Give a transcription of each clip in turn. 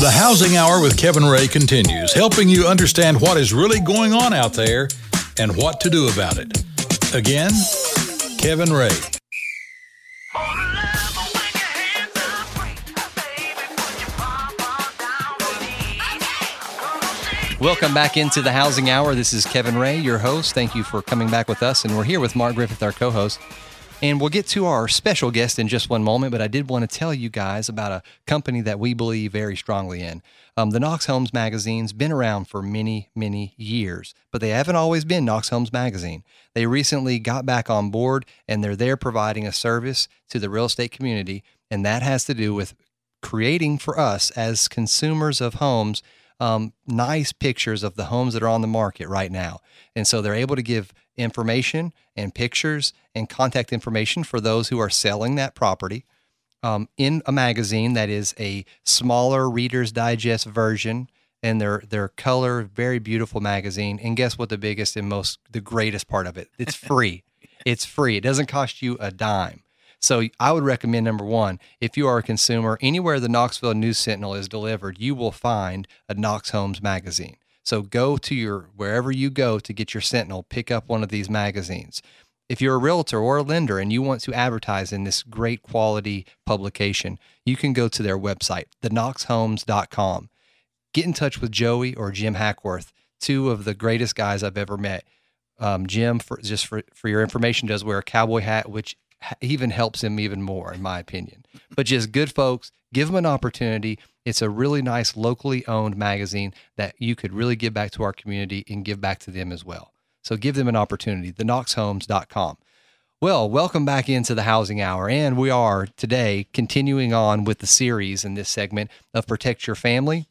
The Housing Hour with Kevin Ray continues, helping you understand what is really going on out there and what to do about it. Again, Kevin Ray. Welcome back into the Housing Hour. This is Kevin Ray, your host. Thank you for coming back with us. And we're here with Mark Griffith, our co host. And we'll get to our special guest in just one moment, but I did want to tell you guys about a company that we believe very strongly in. Um, the Knox Homes magazine's been around for many, many years, but they haven't always been Knox Homes magazine. They recently got back on board and they're there providing a service to the real estate community, and that has to do with creating for us as consumers of homes um, nice pictures of the homes that are on the market right now. And so they're able to give information and pictures and contact information for those who are selling that property um, in a magazine that is a smaller Reader's Digest version. And their their color, very beautiful magazine. And guess what? The biggest and most, the greatest part of it, it's free. it's free. It doesn't cost you a dime. So I would recommend number one, if you are a consumer, anywhere the Knoxville News Sentinel is delivered, you will find a Knox Homes magazine. So go to your wherever you go to get your Sentinel, pick up one of these magazines. If you're a realtor or a lender and you want to advertise in this great quality publication, you can go to their website, theknoxhomes.com. Get in touch with Joey or Jim Hackworth, two of the greatest guys I've ever met. Um, Jim, for, just for, for your information, does wear a cowboy hat, which even helps him even more, in my opinion. But just good folks, give them an opportunity. It's a really nice locally owned magazine that you could really give back to our community and give back to them as well. So give them an opportunity, theknoxhomes.com. Well, welcome back into the Housing Hour. And we are today continuing on with the series in this segment of Protect Your Family.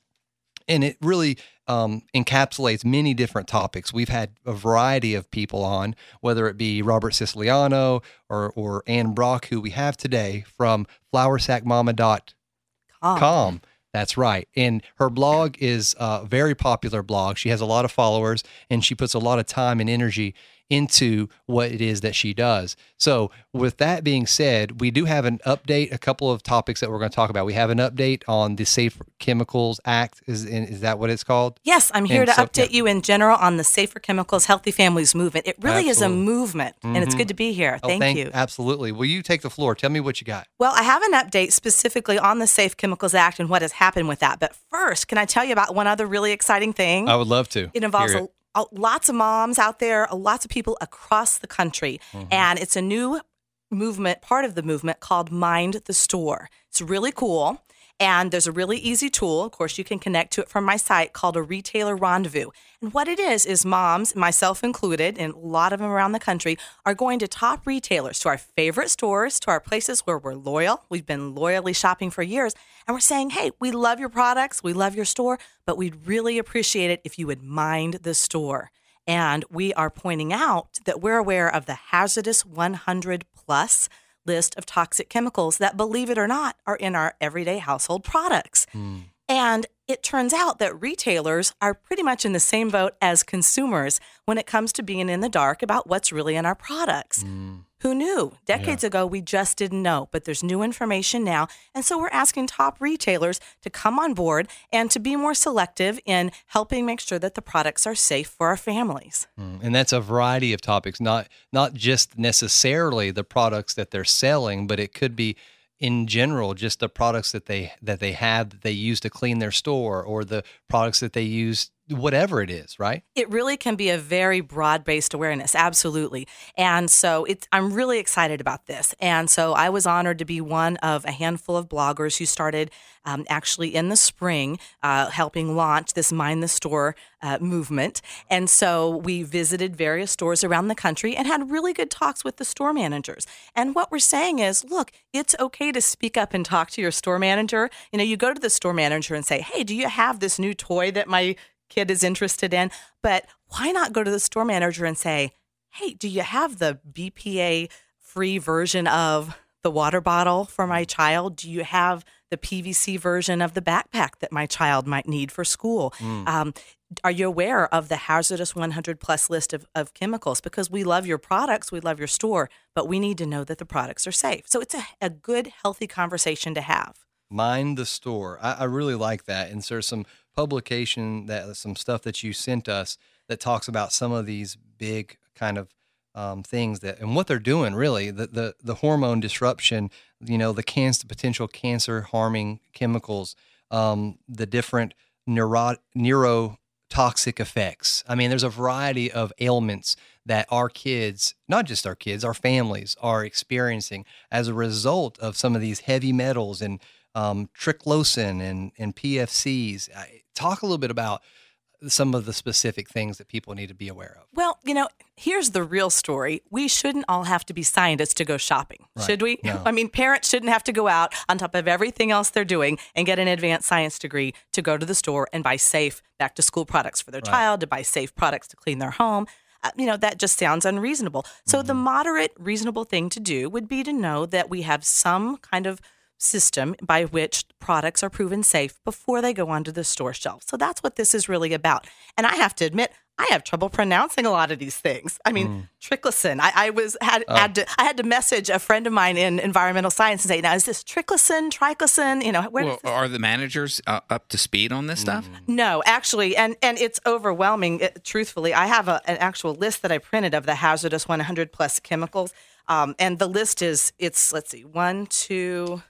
And it really um, encapsulates many different topics. We've had a variety of people on, whether it be Robert Siciliano or, or Anne Brock, who we have today from floursackmama.com. That's right. And her blog is a very popular blog. She has a lot of followers and she puts a lot of time and energy into what it is that she does. So, with that being said, we do have an update, a couple of topics that we're going to talk about. We have an update on the Safe Chemicals Act. Is is that what it's called? Yes, I'm here And to so- update you in general on the Safer Chemicals Healthy Families movement. It really is a Absolutely. movement, and it's good to be here. Mm-hmm. Oh, Thank, you. Absolutely. Will you take the floor? Tell me what you got. Well, I have an update specifically on the Safe Chemicals Act and what has happened with that. But first, can I tell you about one other really exciting thing? I would love to. It involves a, lots of moms out there, lots of people across the country, Mm-hmm. and it's a new movement, part of the movement called Mind the Store. It's really cool. And there's a really easy tool. Of course, you can connect to it from my site called a retailer rendezvous. And what it is, is moms, myself included, and a lot of them around the country, are going to top retailers, to our favorite stores, to our places where we're loyal. We've been loyally shopping for years. And we're saying, hey, we love your products, we love your store, but we'd really appreciate it if you would mind the store. And we are pointing out that we're aware of the hazardous 100 plus list of toxic chemicals that, believe it or not, are in our everyday household products. Hmm. And it turns out that retailers are pretty much in the same boat as consumers when it comes to being in the dark about what's really in our products. Hmm. Who knew? Decades ago, we just didn't know, but there's new information now. And so we're asking top retailers to come on board and to be more selective in helping make sure that the products are safe for our families. Mm, and that's a variety of topics not not just necessarily the products that they're selling but it could be in general just the products that they that they have that they use to clean their store or the products that they use whatever it is right It really can be a very broad based awareness, absolutely. And so it's I'm really excited about this. And so I was honored to be one of a handful of bloggers who started um, actually in the spring, uh, helping launch this Mind the Store uh, movement. And so we visited various stores around the country and had really good talks with the store managers. And what we're saying is, look, it's okay to speak up and talk to your store manager. You know, you go to the store manager and say, hey, do you have this new toy that my kid is interested in. But why not go to the store manager and say, hey, do you have the BPA free version of the water bottle for my child? Do you have the PVC version of the backpack that my child might need for school? Um, are you aware of the hazardous 100 plus list of, of chemicals? Because we love your products, we love your store, but we need to know that the products are safe. So it's a, a good, healthy conversation to have. Mind the store. I, I really like that. And so there's some publication that some stuff that you sent us that talks about some of these big kind of um, things that and what they're doing really the, the the hormone disruption you know the cancer potential cancer harming chemicals um, the different neuro neurotoxic effects. I mean there's a variety of ailments that our kids not just our kids our families are experiencing as a result of some of these heavy metals and um, triclosan and, and pfcs talk a little bit about some of the specific things that people need to be aware of? Well, you know, here's the real story. We shouldn't all have to be scientists to go shopping, right. should we? No. I mean, parents shouldn't have to go out on top of everything else they're doing and get an advanced science degree to go to the store and buy safe back to school products for their right. child, to buy safe products to clean their home. Uh, you know, that just sounds unreasonable. So, mm-hmm. the moderate, reasonable thing to do would be to know that we have some kind of system by which products are proven safe before they go onto the store shelf. So that's what this is really about. And I have to admit, I have trouble pronouncing a lot of these things. I mean, mm. triclosan. I, I, was had, oh. had to I had to message a friend of mine in environmental science and say, "Now, is this triclosan, triclosan? You know, where well, are the managers uh, up to speed on this stuff? Mm. No, actually, and and it's overwhelming. It, truthfully, I have a, an actual list that I printed of the hazardous 100 plus chemicals, um, and the list is it's let's see, one, two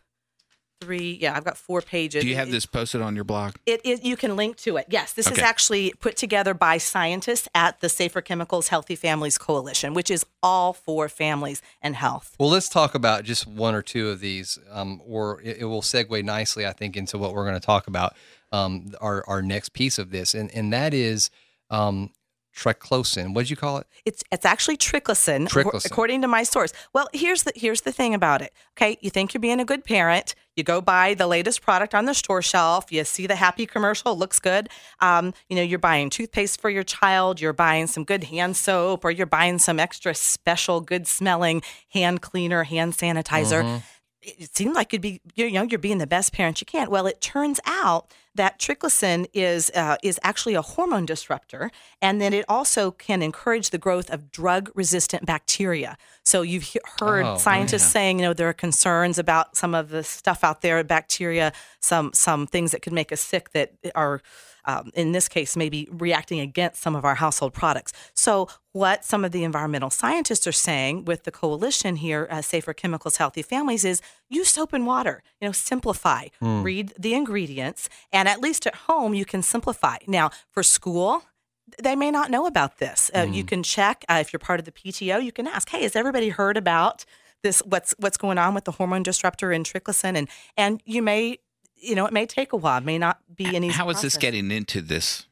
three. Yeah, I've got four pages. Do you have this posted on your blog? It is. You can link to it. Yes, this okay. is actually put together by scientists at the Safer Chemicals Healthy Families Coalition, which is all for families and health. Well, let's talk about just one or two of these, um, or it, it, will segue nicely, I think, into what we're going to talk about. Um, our our next piece of this, and and that is um, triclosan. What did you call it? It's it's actually triclosan, triclosan, according to my source. Well, here's the here's the thing about it. Okay, you think you're being a good parent. You go buy the latest product on the store shelf. You see the happy commercial, looks good. Um, you know, you're buying toothpaste for your child. You're buying some good hand soap, or you're buying some extra special, good smelling hand cleaner, hand sanitizer. Mm-hmm it seemed like you'd be you know you're being the best parent you can. Well, it turns out that triclosan is uh, is actually a hormone disruptor, and then it also can encourage the growth of drug resistant bacteria. So you've heard oh, scientists yeah. saying you know there are concerns about some of the stuff out there, bacteria, some some things that could make us sick that are um, in this case, maybe reacting against some of our household products. So, what some of the environmental scientists are saying with the coalition here, uh, Safer Chemicals, Healthy Families, is use soap and water. You know, simplify, mm. read the ingredients, and at least at home, you can simplify. Now, for school, they may not know about this. Uh, mm. You hmm. can check uh, if you're part of the PTO. You can ask, "Hey, has everybody heard about this? What's what's going on with the hormone disruptor in triclosan?" And and you may you know, it may take a while. It may not be an easy. How is this getting into this?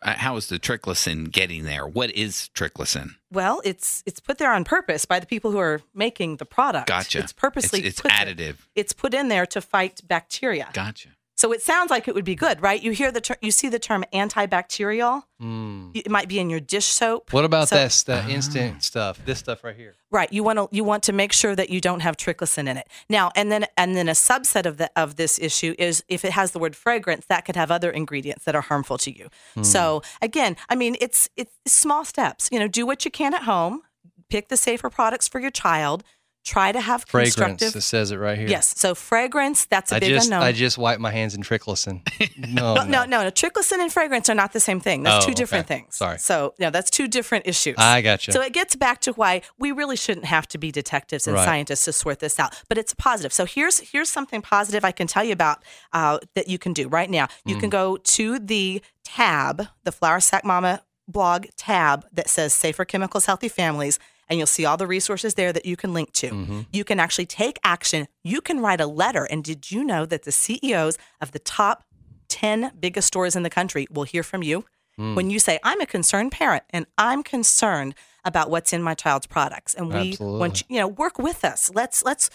Uh, how is the triclosan getting there? What is triclosan? Well, it's it's put there on purpose by the people who are making the product. Gotcha. It's purposely it's, it's additive. There. It's put in there to fight bacteria. Gotcha. So it sounds like it would be good, right? You hear the ter- you see the term antibacterial. Mm. It might be in your dish soap. What about so, this the uh, instant stuff? This stuff right here. Right. You want to you want to make sure that you don't have triclosan in it. Now, and then and then a subset of the of this issue is if it has the word fragrance, that could have other ingredients that are harmful to you. Mm. So again, I mean, it's it's small steps. You know, do what you can at home. Pick the safer products for your child try to have fragrance. It says it right here. Yes. So fragrance, that's a I big just, unknown. I just wipe my hands in triclosan. No, no, no, no, no. Triclosan and fragrance are not the same thing. That's oh, two different okay. things. Sorry. So yeah, that's two different issues. I got you. So it gets back to why we really shouldn't have to be detectives and right. scientists to sort this out. But it's a positive. So here's here's something positive I can tell you about uh, that you can do right now. You mm. can go to the tab, the Flour Sack Mama blog tab that says Safer Chemicals, Healthy Families and you'll see all the resources there that you can link to. Mm-hmm. You can actually take action. You can write a letter. And did you know that the CEOs of the top 10 biggest stores in the country will hear from you? Mm. When you say, I'm a concerned parent and I'm concerned about what's in my child's products. And we Absolutely. want you, you know, work with us. Let's let's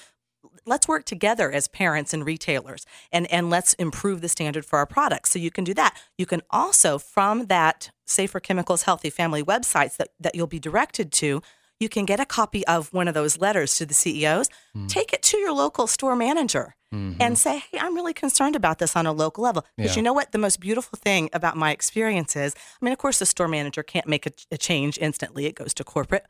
let's work together as parents and retailers and and let's improve the standard for our products so you can do that you can also from that safer chemicals healthy family websites that, that you'll be directed to you can get a copy of one of those letters to the CEOs, mm. take it to your local store manager mm-hmm. and say, Hey, I'm really concerned about this on a local level. Because yeah. you know what? The most beautiful thing about my experience is I mean, of course, the store manager can't make a, a change instantly, it goes to corporate,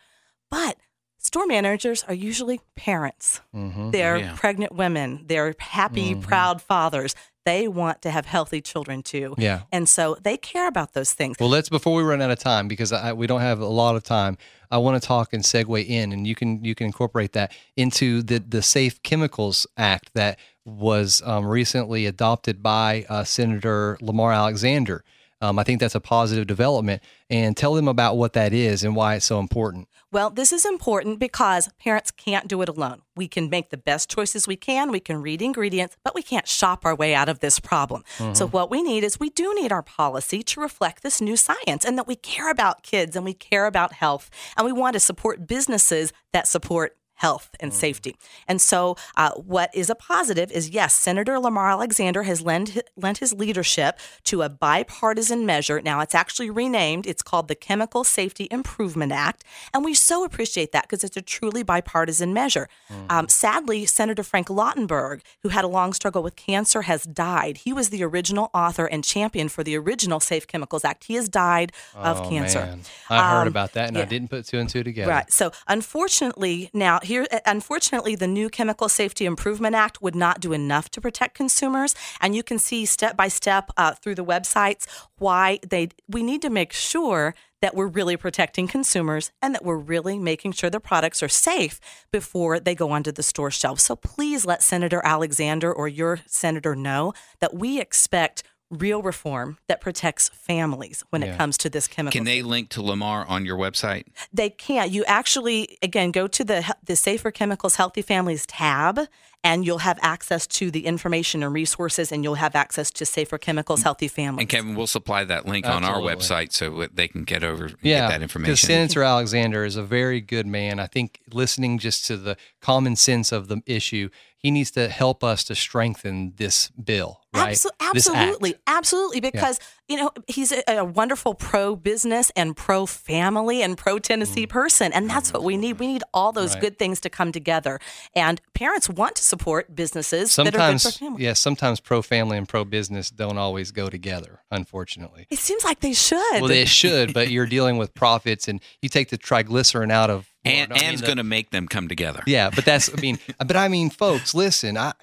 but store managers are usually parents. Mm-hmm. They're Yeah. pregnant women. They're happy, proud fathers. They want to have healthy children too. Yeah. And so they care about those things. Well, let's before we run out of time because I, we don't have a lot of time. I want to talk and segue in, and you can you can incorporate that into the the Safe Chemicals Act that was um, recently adopted by uh, Senator Lamar Alexander. Um, I think that's a positive development, and tell them about what that is and why it's so important. Well, this is important because parents can't do it alone. We can make the best choices we can, we can read ingredients, but we can't shop our way out of this problem. So, what we need is we do need our policy to reflect this new science and that we care about kids and we care about health and we want to support businesses that support health and safety. And so, uh, what is a positive is yes, Senator Lamar Alexander has lent, lent his leadership to a bipartisan measure. Now, it's actually renamed, it's called the Chemical Safety Improvement Act. And we so appreciate that because it's a truly bipartisan measure. Um, sadly, Senator Frank Lautenberg, who had a long struggle with cancer, has died. He was the original author and champion for the original Safe Chemicals Act. He has died of Oh, cancer. man. I heard Um, about that, and I didn't put two and two together. Right. So, unfortunately, now here, unfortunately, the new Chemical Safety Improvement Act would not do enough to protect consumers, and you can see step by step uh, through the websites why they. We need to make sure that we're really protecting consumers and that we're really making sure the products are safe before they go onto the store shelves. So please let Senator Alexander or your senator know that we expect real reform that protects families when Yeah. it comes to this chemical. Can they link to Lamar on your website? They can't. You actually, again, go to the the Safer Chemicals Healthy Families tab, and you'll have access to the information and resources, and you'll have access to Safer Chemicals mm. Healthy Families. And Kevin, we'll supply that link on our website so that they can get over and yeah, get that Because information. Senator Alexander is a very good man. I think listening just to the common sense of the issue, he needs to help us to strengthen this bill, right? Abso- This absolutely, absolutely, because you know he's a, a wonderful pro business and pro family and pro Tennessee person, and that's what we need. We need all those Mm. Right. good things to come together. And parents want to support businesses that are good for Sometimes, yeah, sometimes pro family and pro business don't always go together, unfortunately. It seems like they should. Well, they should, but you're dealing with profits, and you take the triglycerin out of. And I mean, Anne's the- going to make them come together. Yeah, but that's I mean, but I mean, folks, listen, I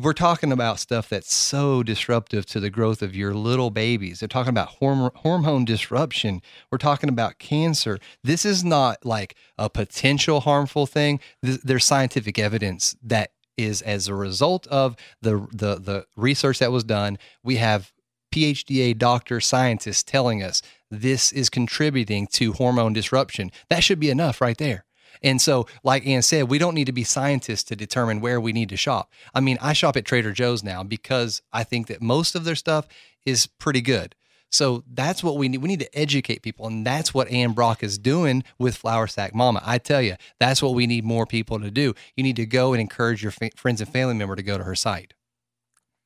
we're talking about stuff that's so disruptive to the growth of your little babies. They're talking about horm- hormone disruption. We're talking about cancer. This is not like a potential harmful thing. Th- There's scientific evidence that is as a result of the the the research that was done. We have PhDA doctor scientist telling us this is contributing to hormone disruption. That should be enough right there. And so, like Anne said, we don't need to be scientists to determine where we need to shop. I mean, I shop at Trader Joe's now because I think that most of their stuff is pretty good. So that's what we need. We need to educate people. And that's what Anne Brock is doing with Flour Sack Mama. I tell you, that's what we need more people to do. You need to go and encourage your fa- friends and family member to go to her site.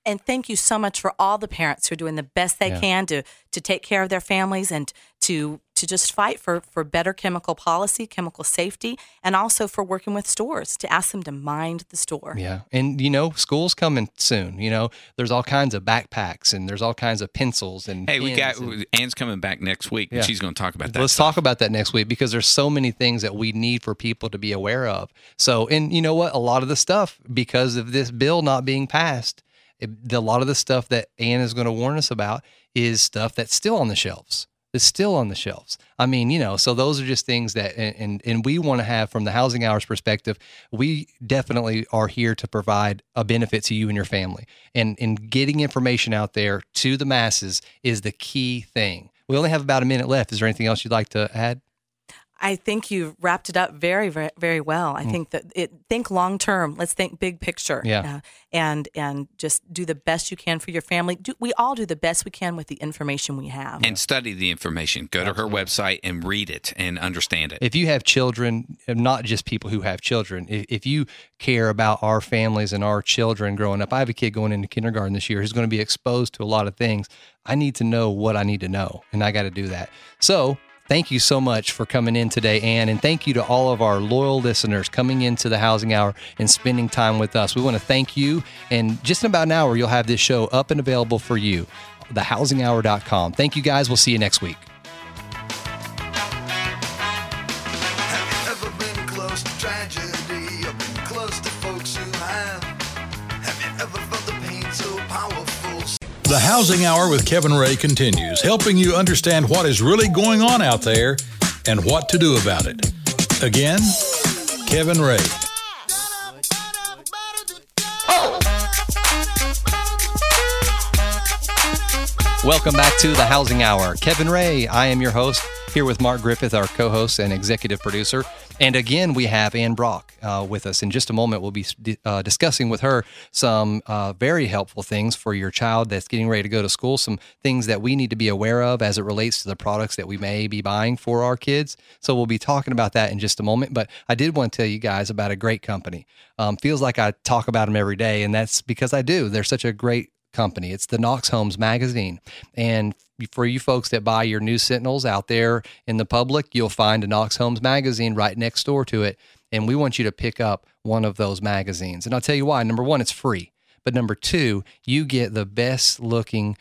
And thank you so much for all the parents who are doing the best they Yeah. can to to take care of their families and to to just fight for for better chemical policy, chemical safety, and also for working with stores to ask them to mind the store. Yeah. And, you know, school's coming soon. You know, there's all kinds of backpacks and there's all kinds of pencils and. Hey, we got and- Anne's coming back next week, Yeah. and she's going to talk about that. Let's stuff. talk about that next week because there's so many things that we need for people to be aware of. So, and you know what? A lot of the stuff, because of this bill not being passed, it, a lot of the stuff that Anne is going to warn us about is stuff that's still on the shelves. It's still on the shelves. I mean, you know, so those are just things that, and and, and we want to have from the housing hours perspective. We definitely are here to provide a benefit to you and your family, and and getting information out there to the masses is the key thing. We only have about a minute left. Is there anything else you'd like to add? I think you've wrapped it up very, very, very well. I think that it think long term. Let's think big picture. Mm. Yeah. uh, and and just do the best you can for your family. Do, we all do the best we can with the information we have. and study the information. Go to her website and read it and understand it. If you have children, and not just people who have children, if, if you care about our families and our children growing up, I have a kid going into kindergarten this year who's going to be exposed to a lot of things. I need to know what I need to know, and I got to do that. So, thank you so much for coming in today, Anne, and thank you to all of our loyal listeners coming into the Housing Hour and spending time with us. We want to thank you, and just in about an hour, you'll have this show up and available for you. TheHousingHour.com. Thank you guys. We'll see you next week. The Housing Hour with Kevin Ray continues, helping you understand what is really going on out there and what to do about it. Again, Kevin Ray. Welcome back to the Housing Hour. Kevin Ray, I am your host, here with Mark Griffith, our co host and executive producer. And again, we have Anne Brock uh, with us. In just a moment, we'll be uh, discussing with her some uh, very helpful things for your child that's getting ready to go to school, some things that we need to be aware of as it relates to the products that we may be buying for our kids. So we'll be talking about that in just a moment. But I did want to tell you guys about a great company. Um, feels like I talk about them every day, and that's because I do. They're such a great company. It's the Knox Homes magazine. And for you folks that buy your News Sentinels out there in the public, you'll find a Knox Homes magazine right next door to it. And we want you to pick up one of those magazines. And I'll tell you why. Number one, it's free. But number two, you get the best looking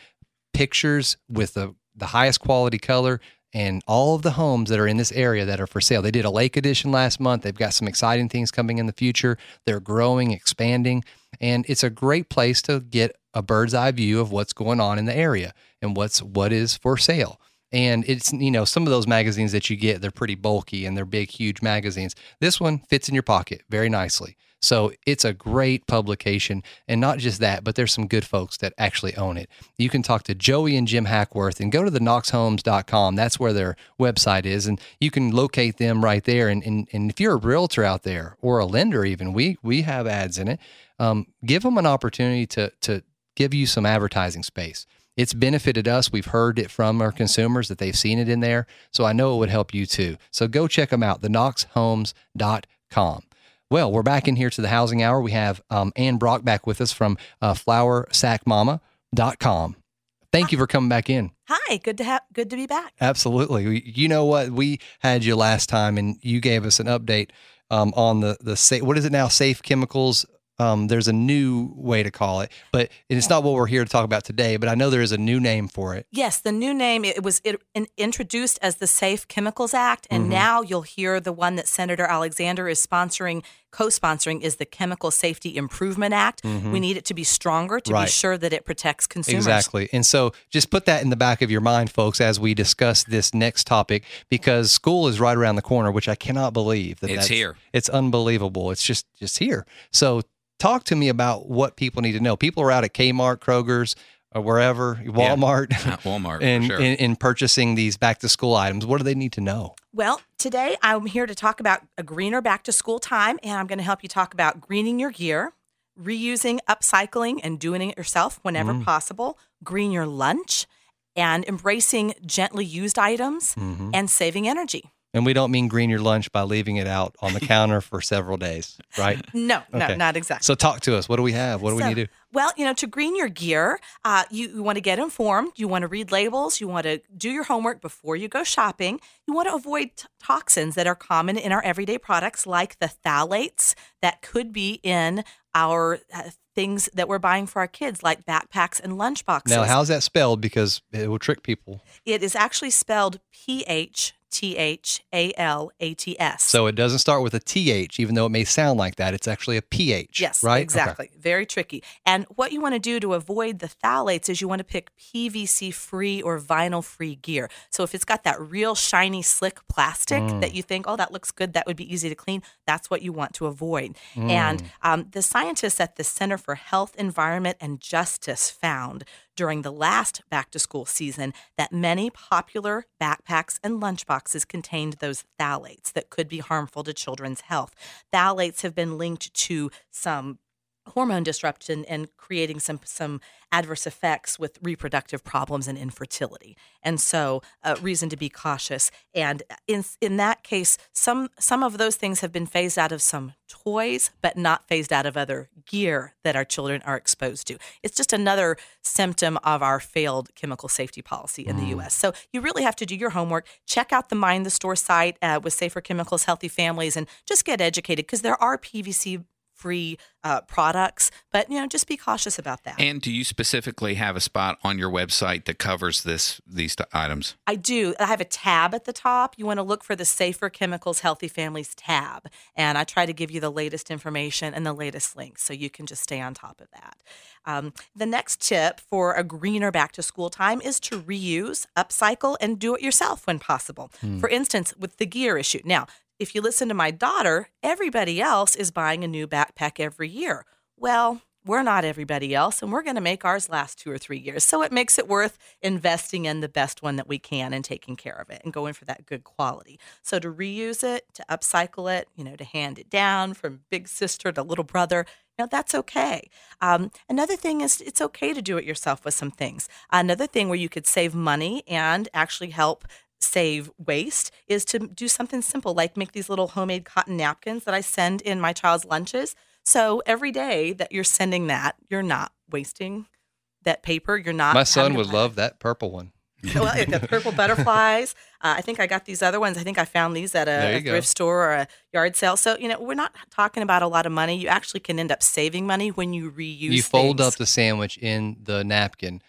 pictures with the, the highest quality color and all of the homes that are in this area that are for sale. They did a lake edition last month. They've got some exciting things coming in the future. They're growing, expanding, and it's a great place to get a bird's eye view of what's going on in the area and what's what is for sale. And it's you know some of those magazines that you get they're pretty bulky and they're big huge magazines. This one fits in your pocket very nicely. So it's a great publication. And not just that, but there's some good folks that actually own it. You can talk to Joey and Jim Hackworth and go to the knoxhomes.com. That's where their website is. And you can locate them right there. And, and, and if you're a realtor out there or a lender, even, we, we have ads in it. Um, give them an opportunity to, to give you some advertising space. It's benefited us. We've heard it from our consumers that they've seen it in there. So I know it would help you too. So go check them out, theknoxhomes.com. Well, we're back in here to the housing hour. We have um, Anne Brock back with us from uh, floursackmama.com. Thank you for coming back in. Hi, good to have good to be back. Absolutely. You know what? We had you last time and you gave us an update um, on the the safe, what is it now? Safe chemicals um, there's a new way to call it, but it's not what we're here to talk about today. But I know there is a new name for it. Yes, the new name it was it, introduced as the Safe Chemicals Act, and mm-hmm. now you'll hear the one that Senator Alexander is sponsoring, co-sponsoring, is the Chemical Safety Improvement Act. Mm-hmm. We need it to be stronger to right. be sure that it protects consumers. Exactly, and so just put that in the back of your mind, folks, as we discuss this next topic, because school is right around the corner, which I cannot believe that it's here. It's unbelievable. It's just just here. So talk to me about what people need to know. People are out at Kmart, Kroger's, or wherever, Walmart, yeah, Walmart, and sure. in, in, purchasing these back to school items. What do they need to know? Well, today I'm here to talk about a greener back to school time, and I'm going to help you talk about greening your gear, reusing, upcycling, and doing it yourself whenever mm. possible, green your lunch, and embracing gently used items mm-hmm. and saving energy. And we don't mean green your lunch by leaving it out on the counter for several days, right? No, okay. no, not exactly. So talk to us. What do we have? What do so, we need to do? Well, you know, to green your gear, uh, you, you want to get informed. You want to read labels. You want to do your homework before you go shopping. You want to avoid t- toxins that are common in our everyday products, like the phthalates that could be in our uh, things that we're buying for our kids, like backpacks and lunchboxes. Now, how's that spelled? Because it will trick people. It is actually spelled P H T H A L A T S. So it doesn't start with a T H, even though it may sound like that. It's actually a P H. Yes, right? Exactly. Okay. Very tricky. And what you want to do to avoid the phthalates is you want to pick PVC free or vinyl free gear. So if it's got that real shiny, slick plastic mm. that you think, oh, that looks good, that would be easy to clean, that's what you want to avoid. Mm. And um, the scientists at the Center for Health, Environment, and Justice found during the last back to school season that many popular backpacks and lunchboxes contained those phthalates that could be harmful to children's health. Phthalates have been linked to some hormone disruption and creating some some adverse effects with reproductive problems and infertility. And so, a uh, reason to be cautious. And in in that case, some some of those things have been phased out of some toys, but not phased out of other gear that our children are exposed to. It's just another symptom of our failed chemical safety policy in mm. the U.S. So you really have to do your homework. Check out the Mind the Store site uh, with Safer Chemicals, Healthy Families, and just get educated because there are PVC free uh, products. But you know, just be cautious about that. And do you specifically have a spot on your website that covers this these t- items? I do. I have a tab at the top. You want to look for the Safer Chemicals Healthy Families tab. And I try to give you the latest information and the latest links so you can just stay on top of that. Um, the next tip for a greener back to school time is to reuse, upcycle, and do it yourself when possible. For instance, with the gear issue. Now, if you listen to my daughter, everybody else is buying a new backpack every year. Well, we're not everybody else, and we're going to make ours last two or three years. So it makes it worth investing in the best one that we can and taking care of it and going for that good quality. So to reuse it, to upcycle it, you know, to hand it down from big sister to little brother, you know, that's okay. Um, another thing is it's okay to do it yourself with some things. Another thing where you could save money and actually help save waste is to do something simple like make these little homemade cotton napkins that I send in my child's lunches. So every day that you're sending that, you're not wasting that paper. You're not. My son would love that purple one. well, the purple butterflies. Uh, I think I got these other ones. I think I found these at a, a thrift store or a yard sale. So you know, we're not talking about a lot of money. You actually can end up saving money when you reuse. you fold things. up the sandwich in the napkin,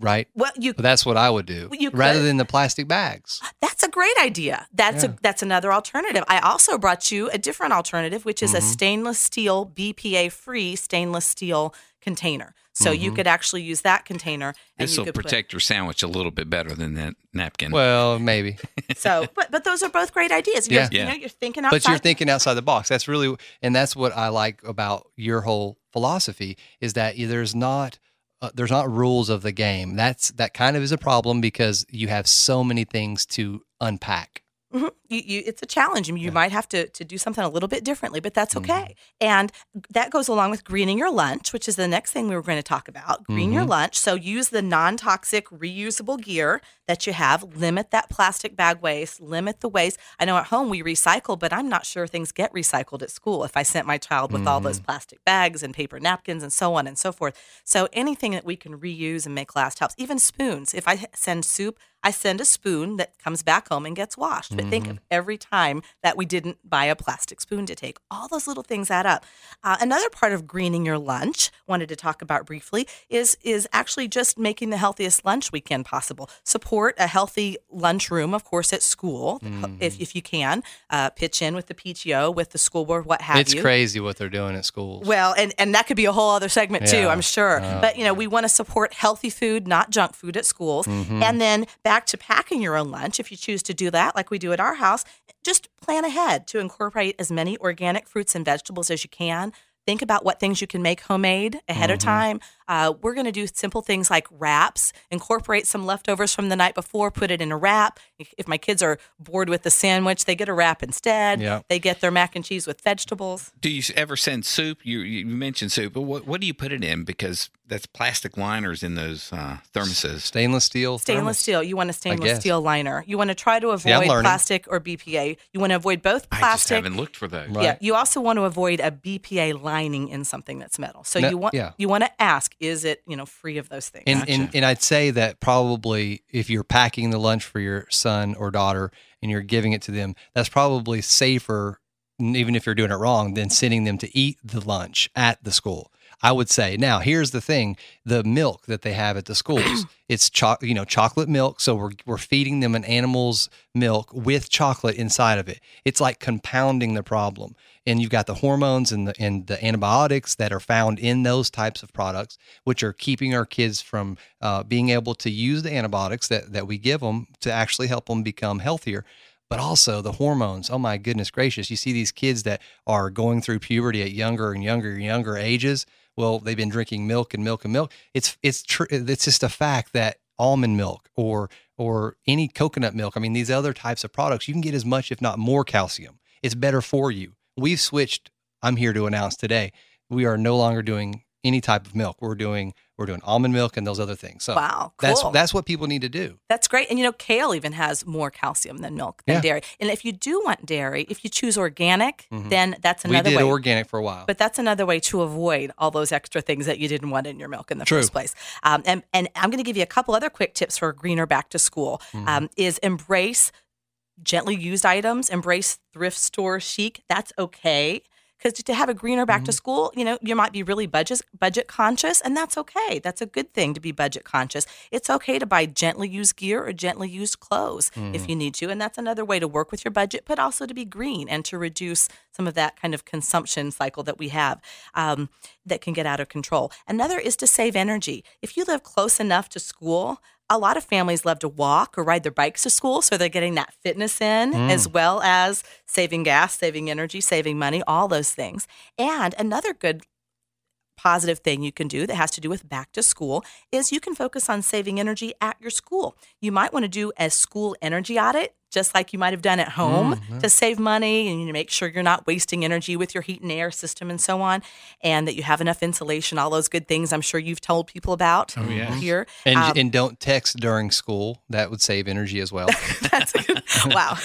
right? Well, you But that's what I would do, you rather could. than the plastic bags. That's a great idea. That's Yeah. a that's another alternative. I also brought you a different alternative, which is a Mm-hmm. stainless steel BPA free stainless steel container. So you Mhm. could actually use that container and This you will could put- protect your sandwich a little bit better than that napkin. Well, maybe, so, but but those are both great ideas. You're, Yeah. You know, you're thinking outside. but you're thinking outside the box. That's really, and that's what I like about your whole philosophy is that there's not. Uh, there's not rules of the game. That's that kind of is a problem because you have so many things to unpack. Mhm. You, you, it's a challenge, and you might have to, to do something a little bit differently, but that's Mm-hmm. okay. And that goes along with greening your lunch, which is the next thing we were going to talk about. Green your Mhm. lunch. So use the non toxic, reusable gear that you have. Limit that plastic bag waste. Limit the waste. I know at home we recycle, but I'm not sure things get recycled at school if I sent my child with all Mm-hmm. those plastic bags and paper napkins and so on and so forth. So anything that we can reuse and make last helps. Even spoons. If I send soup, I send a spoon that comes back home and gets washed. But think of every time that we didn't buy a plastic spoon to take. All those little things add up. Uh, another part of greening your lunch, wanted to talk about briefly, is is actually just making the healthiest lunch we can possible. Support a healthy lunchroom, of course, at school if, if you can. Uh, pitch in with the PTO, with the school board, what have it's you. crazy what they're doing at schools. Well, and, and that could be a whole other segment too, I'm sure. Uh, but you know, we want to support healthy food, not junk food at schools. Mm-hmm. And then back to packing your own lunch, if you choose to do that, like we do at our house, just plan ahead to incorporate as many organic fruits and vegetables as you can. Think about what things you can make homemade ahead Mm-hmm. of time. Uh, we're going to do simple things like wraps, incorporate some leftovers from the night before, put it in a wrap. If, if my kids are bored with the sandwich, they get a wrap instead. Yeah. They get their mac and cheese with vegetables. do you ever send soup? You you mentioned soup, but what what do you put it in? Because that's plastic liners in those uh, thermoses. Stainless steel. Stainless thermos. steel. You want a stainless steel liner. You want to try to avoid learning. plastic or BPA. You want to avoid both I just plastic. haven't looked for those. Right. Yeah. You also want to avoid a BPA lining in something that's metal. So No, you want yeah. you want to ask, is it you know free of those things? And, Gotcha. and and I'd say that probably if you're packing the lunch for your son or daughter and you're giving it to them, that's probably safer, even if you're doing it wrong, than sending them to eat the lunch at the school. I would say. Now, here's the thing: the milk that they have at the schools, it's cho- you know chocolate milk. So we're we're feeding them an animal's milk with chocolate inside of it. It's like compounding the problem. And you've got the hormones and the and the antibiotics that are found in those types of products, which are keeping our kids from uh, being able to use the antibiotics that that we give them to actually help them become healthier but also the hormones. Oh my goodness gracious. You see these kids that are going through puberty at younger and younger and younger ages. Well, they've been drinking milk and milk and milk. It's it's true. it's just a fact that almond milk or or any coconut milk, I mean these other types of products, you can get as much if not more calcium. It's better for you. We've switched I'm here to announce today. We are no longer doing any type of milk. We're doing we're doing almond milk and those other things. So Wow, that's cool. that's what people need to do. That's great. And you know, kale even has more calcium than milk than Yeah. dairy. And if you do want dairy, if you choose organic, then that's Mm-hmm. We another did way. organic for a while. But that's another way to avoid all those extra things that you didn't want in your milk in the True. first place. Um, and, and I'm going to give you a couple other quick tips for a greener back to school. Mm-hmm. Um, is embrace gently used items, embrace thrift store chic. That's okay. Because to have a greener back Mm-hmm. to school, you know, you might be really budget budget conscious, and that's okay. That's a good thing to be budget conscious. It's okay to buy gently used gear or gently used clothes Mm-hmm. if you need to, and that's another way to work with your budget, but also to be green and to reduce some of that kind of consumption cycle that we have um, that can get out of control. Another is to save energy. If you live close enough to school, a lot of families love to walk or ride their bikes to school, so they're getting that fitness in mm. as well as saving gas, saving energy, saving money, all those things. And another good positive thing you can do that has to do with back to school is you can focus on saving energy at your school. You might want to do a school energy audit, just like you might have done at home to save money and you make sure you're not wasting energy with your heat and air system and so on, and that you have enough insulation, all those good things I'm sure you've told people about Oh, yes. here. And, Um, and don't text during school. That would save energy as well. That's a good, wow.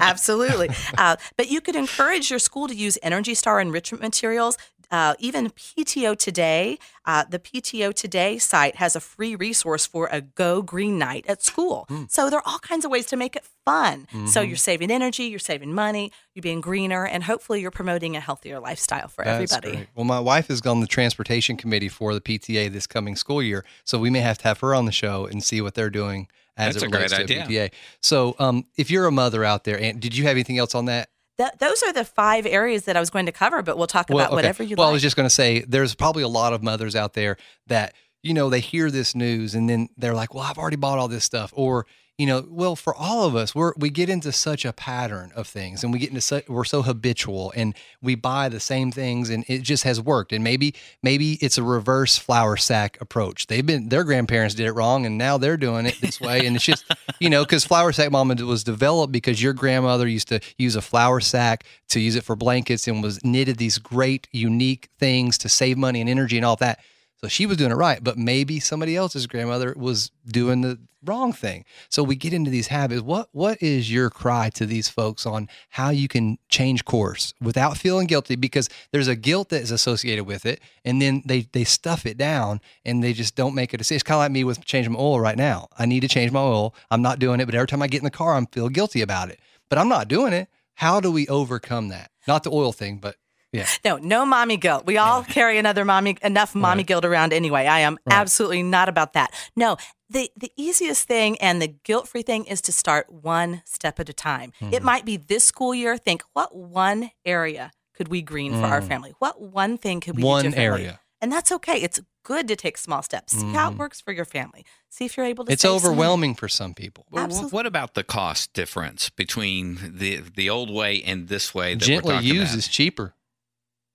Absolutely. Uh, but you could encourage your school to use Energy Star enrichment materials. Uh, even PTO Today, uh, the PTO Today site has a free resource for a Go Green Night at school. So there are all kinds of ways to make it fun. So you're saving energy, you're saving money, you're being greener, and hopefully you're promoting a healthier lifestyle for That's everybody. great. Well, my wife is on the transportation committee for the PTA this coming school year, so we may have to have her on the show and see what they're doing as That's it a great relates to idea. PTA. So, um, if you're a mother out there, and did you have anything else on that? Th- those are the five areas that I was going to cover, but we'll talk about okay. whatever you well, like. I was just going to say, there's probably a lot of mothers out there that you know they hear this news and then they're like, "Well, I've already bought all this stuff," or you know, well, for all of us, we're we get into such a pattern of things, and we get into such, we're so habitual, and we buy the same things, and it just has worked. And maybe maybe it's a reverse flour sack approach. They've been their grandparents did it wrong, and now they're doing it this way, and it's just you know because flour sack mama was developed because your grandmother used to use a flour sack to use it for blankets and was knitted these great unique things to save money and energy and all that. So she was doing it right, but maybe somebody else's grandmother was doing the wrong thing. So we get into these habits. What what is your cry to these folks on how you can change course without feeling guilty? Because there's a guilt that is associated with it, and then they they stuff it down and they just don't make a decision. It's kind of like me with changing my oil right now. I need to change my oil. I'm not doing it, but every time I get in the car, I'm feel guilty about it. But I'm not doing it. How do we overcome that? Not the oil thing, but yeah. No, no mommy guilt. We all carry another mommy enough mommy guilt around anyway. I am absolutely not about that. No, the the easiest thing and the guilt free thing is to start one step at a time. It Hmm. might be this school year. Think what one area could we green for our family? What one thing could we do. One differently? area. And that's okay. It's good to take small steps. See how it works for your family. See if you're able to. Mm-hmm. It's save some overwhelming for some people. Absolutely. what about the cost difference between the the old way and this way that we're Gently talking used about? is cheaper.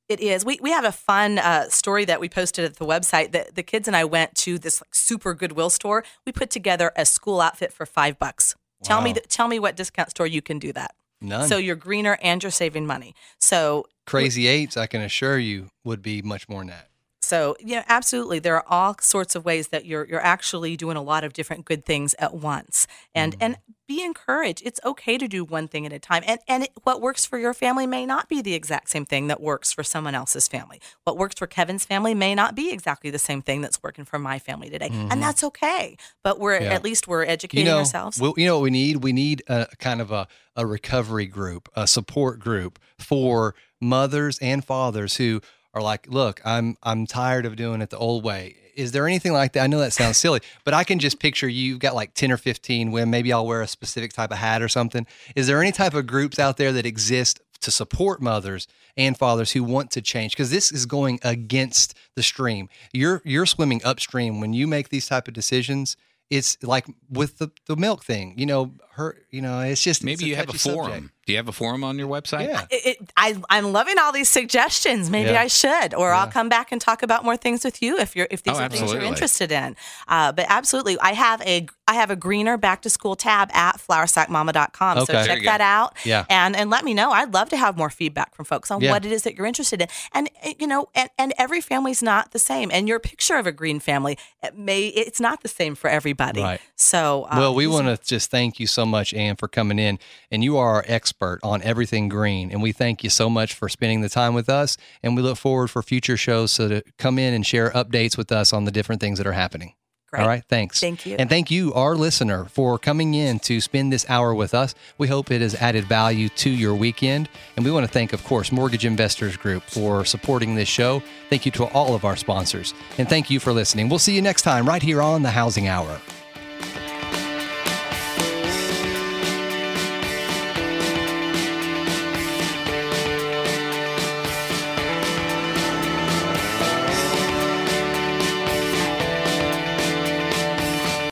It is. We we have a fun uh, story that we posted at the website. That the kids and I went to this like, super Goodwill store. We put together a school outfit for five bucks. Tell me, th- tell me what discount store you can do that. None. So you're greener and you're saving money. So Crazy Eights, I can assure you, would be much more than that. So yeah, absolutely. There are all sorts of ways that you're you're actually doing a lot of different good things at once, and mm-hmm. and be encouraged. It's okay to do one thing at a time, and and it, what works for your family may not be the exact same thing that works for someone else's family. What works for Kevin's family may not be exactly the same thing that's working for my family today, and mm-hmm. that's okay. But we're Yeah. at least we're educating you know, ourselves. we- you know what we need? We need a kind of a, a recovery group, a support group for mothers and fathers who are like, look, I'm I'm tired of doing it the old way. Is there anything like that? I know that sounds silly, but I can just picture you've got like 10 or 15 women. Maybe I'll wear a specific type of hat or something. Is there any type of groups out there that exist to support mothers and fathers who want to change? Because this is going against the stream. You're you're swimming upstream when you make these type of decisions. It's like with the, the milk thing, you know, her, you know, it's just Maybe it's you have a forum. subject. Do you have a forum on your website? Yeah. it, it, I, I'm loving all these suggestions. Maybe Yeah. I should, or I'll come back and talk about more things with you if you're if these Oh, are things you're interested in. Uh, but absolutely, I have a I have a greener back to school tab at floursackmama.com. Okay. So There check that out. Yeah. and and let me know. I'd love to have more feedback from folks on Yeah. what it is that you're interested in. And uh, you know, and, and every family's not the same. And your picture of a green family it may it's not the same for everybody. Right. So uh, Well, we want to just thank you so much, Anne, for coming in. And you are our expert on everything green. And we thank you so much for spending the time with us. And we look forward for future shows so to come in and share updates with us on the different things that are happening. Great. All right, thanks. Thank you. And thank you, our listener, for coming in to spend this hour with us. We hope it has added value to your weekend. And we want to thank, of course, Mortgage Investors Group for supporting this show. Thank you to all of our sponsors. And thank you for listening. We'll see you next time right here on the Housing Hour.